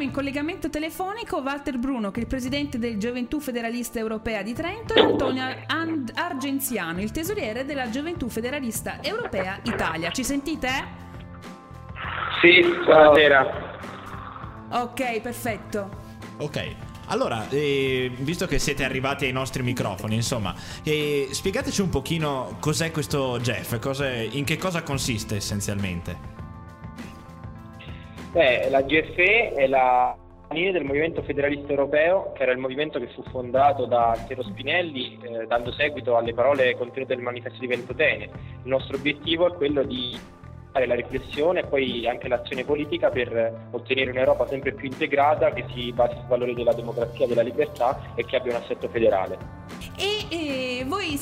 abbiamo in collegamento telefonico Walter Bruno, che è il presidente del Gioventù Federalista Europea di Trento, e Antonio Argenziano, il tesoriere della Gioventù Federalista Europea Italia. Ci sentite? Sì, buonasera. Ok, perfetto. Ok, allora, eh, visto che siete arrivati ai nostri microfoni, insomma, eh, spiegateci un pochino cos'è questo Jeff, in che cosa consiste essenzialmente. Beh, la GFE è la linea del Movimento Federalista Europeo, che era il movimento che fu fondato da Piero Spinelli, eh, dando seguito alle parole contenute nel manifesto di Ventotene. Il nostro obiettivo è quello di fare la riflessione e poi anche l'azione politica per ottenere un'Europa sempre più integrata che si basi sul valore della democrazia, della libertà e che abbia un assetto federale. E eh, voi,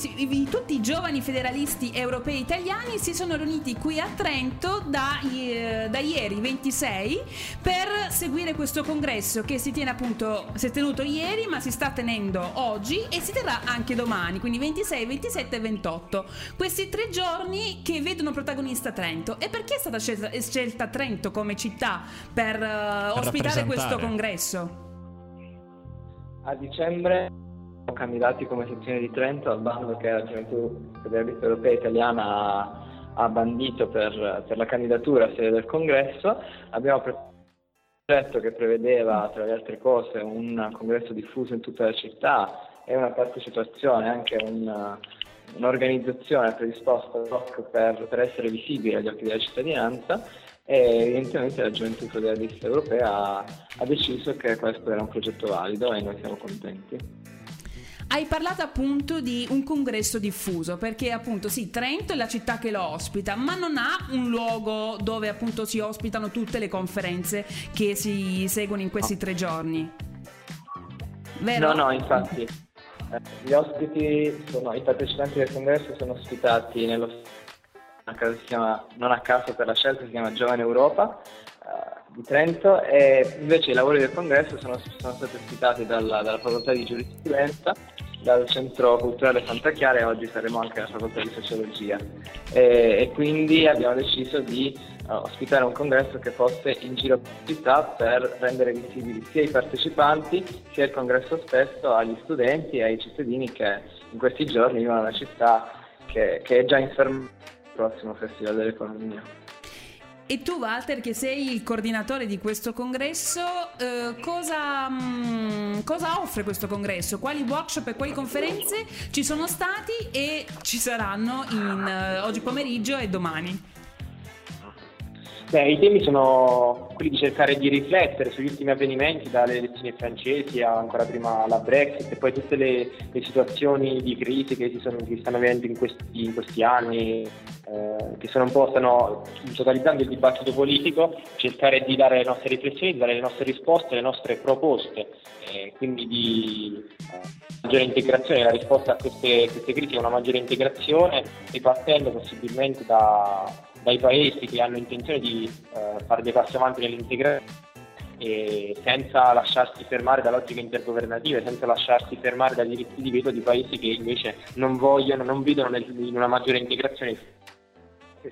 tutti i giovani federalisti europei italiani, si sono riuniti qui a Trento da, eh, da, ieri 26 per seguire questo congresso che si tiene appunto, si è tenuto ieri ma si sta tenendo oggi e si terrà anche domani, quindi 26, 27 e 28. Questi tre giorni che vedono protagonista Trento. E perché è stata scelta, scelta Trento come città per, uh, per ospitare questo congresso? A dicembre candidati come sezione di Trento al bando che la Gioventù Federalista Europea Italiana ha, bandito per, per, la candidatura a sede del congresso. Abbiamo preparato un progetto che prevedeva, tra le altre cose, un congresso diffuso in tutta la città e una partecipazione, anche un, un'organizzazione predisposta per, per essere visibile agli occhi della cittadinanza e evidentemente la Gioventù Federalista Europea ha deciso che questo era un progetto valido e noi siamo contenti. Hai parlato appunto di un congresso diffuso, perché appunto sì, Trento è la città che lo ospita, ma non ha un luogo dove appunto si ospitano tutte le conferenze che si seguono in questi tre giorni. Vero? No, no, infatti. Eh, gli ospiti sono, i partecipanti del congresso sono ospitati nello chiama, non a caso per la scelta si chiama Giovane Europa uh, di Trento e invece i lavori del congresso sono, sono stati ospitati dalla, dalla facoltà di giurisprudenza dal Centro Culturale Santa Chiara e oggi saremo anche alla Facoltà di Sociologia e, e quindi abbiamo deciso di uh, ospitare un congresso che fosse in giro per la città per rendere visibili sia i partecipanti sia il congresso stesso agli studenti e ai cittadini che in questi giorni vivono nella città che, che è già in fermata al prossimo Festival dell'Economia. E tu Walter, che sei il coordinatore di questo congresso, eh, cosa, mh, mm, cosa, offre questo congresso? Quali workshop e quali conferenze ci sono stati e ci saranno in, uh, oggi pomeriggio e domani? Beh, i temi sono quelli di cercare di riflettere sugli ultimi avvenimenti, dalle elezioni francesi a ancora prima la Brexit e poi tutte le, le situazioni di crisi che si, sono, che stanno avvenendo in questi, in questi anni, eh, che sono un po' stanno totalizzando il dibattito politico, cercare di dare le nostre riflessioni, di dare le nostre risposte, le nostre proposte, eh, quindi di eh, maggiore integrazione. La risposta a queste, queste crisi è una maggiore integrazione, ripartendo possibilmente da dai paesi che hanno intenzione di eh, fare dei passi avanti nell'integrazione senza lasciarsi fermare da logiche intergovernative, senza lasciarsi fermare dai diritti di veto di paesi che invece non vogliono, non vedono nel, in una maggiore integrazione.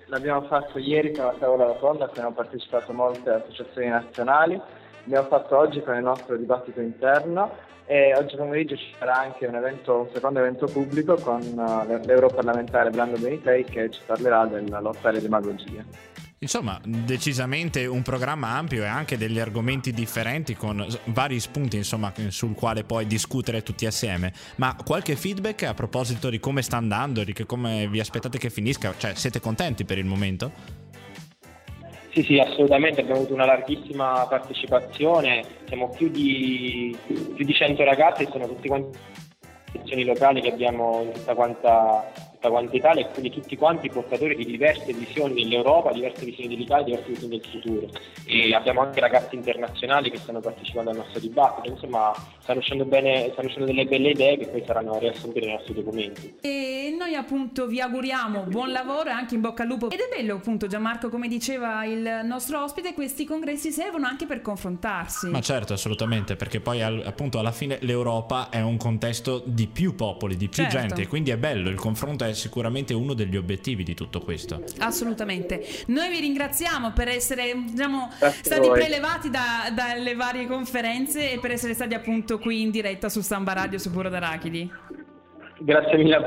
L'abbiamo fatto ieri con la tavola rotonda, a cui hanno partecipato molte associazioni nazionali, l'abbiamo fatto oggi con il nostro dibattito interno e oggi pomeriggio ci sarà anche un, evento, un secondo evento pubblico con uh, l'europarlamentare Brando Benitei che ci parlerà della lotta alle demagogie. Insomma, decisamente un programma ampio e anche degli argomenti differenti con vari spunti insomma, sul quale poi discutere tutti assieme. Ma qualche feedback a proposito di come sta andando, di come vi aspettate che finisca? Cioè, siete contenti per il momento? Sì, sì, assolutamente, abbiamo avuto una larghissima partecipazione, siamo più di, più di 100 ragazzi, sono tutti quanti sezioni locali che abbiamo in tutta quanta tutta quanta Italia e quindi tutti quanti portatori di diverse visioni dell'Europa, diverse visioni dell'Italia, diverse visioni del futuro. E abbiamo anche ragazzi internazionali che stanno partecipando al nostro dibattito, insomma stanno uscendo, bene, stanno uscendo delle belle idee che poi saranno riassunte nei nostri documenti. E noi appunto vi auguriamo buon lavoro e anche in bocca al lupo. Ed è bello appunto Gianmarco, come diceva il nostro ospite, questi congressi servono anche per confrontarsi. Ma certo, assolutamente, perché poi appunto alla fine l'Europa è un contesto di più popoli, di più certo. gente, quindi è bello, il confronto è sicuramente uno degli obiettivi di tutto questo. Assolutamente. Noi vi ringraziamo per essere diciamo, stati prelevati da, dalle varie conferenze e per essere stati appunto qui in diretta su Samba Radio su Burro d'Arachidi. Grazie mille a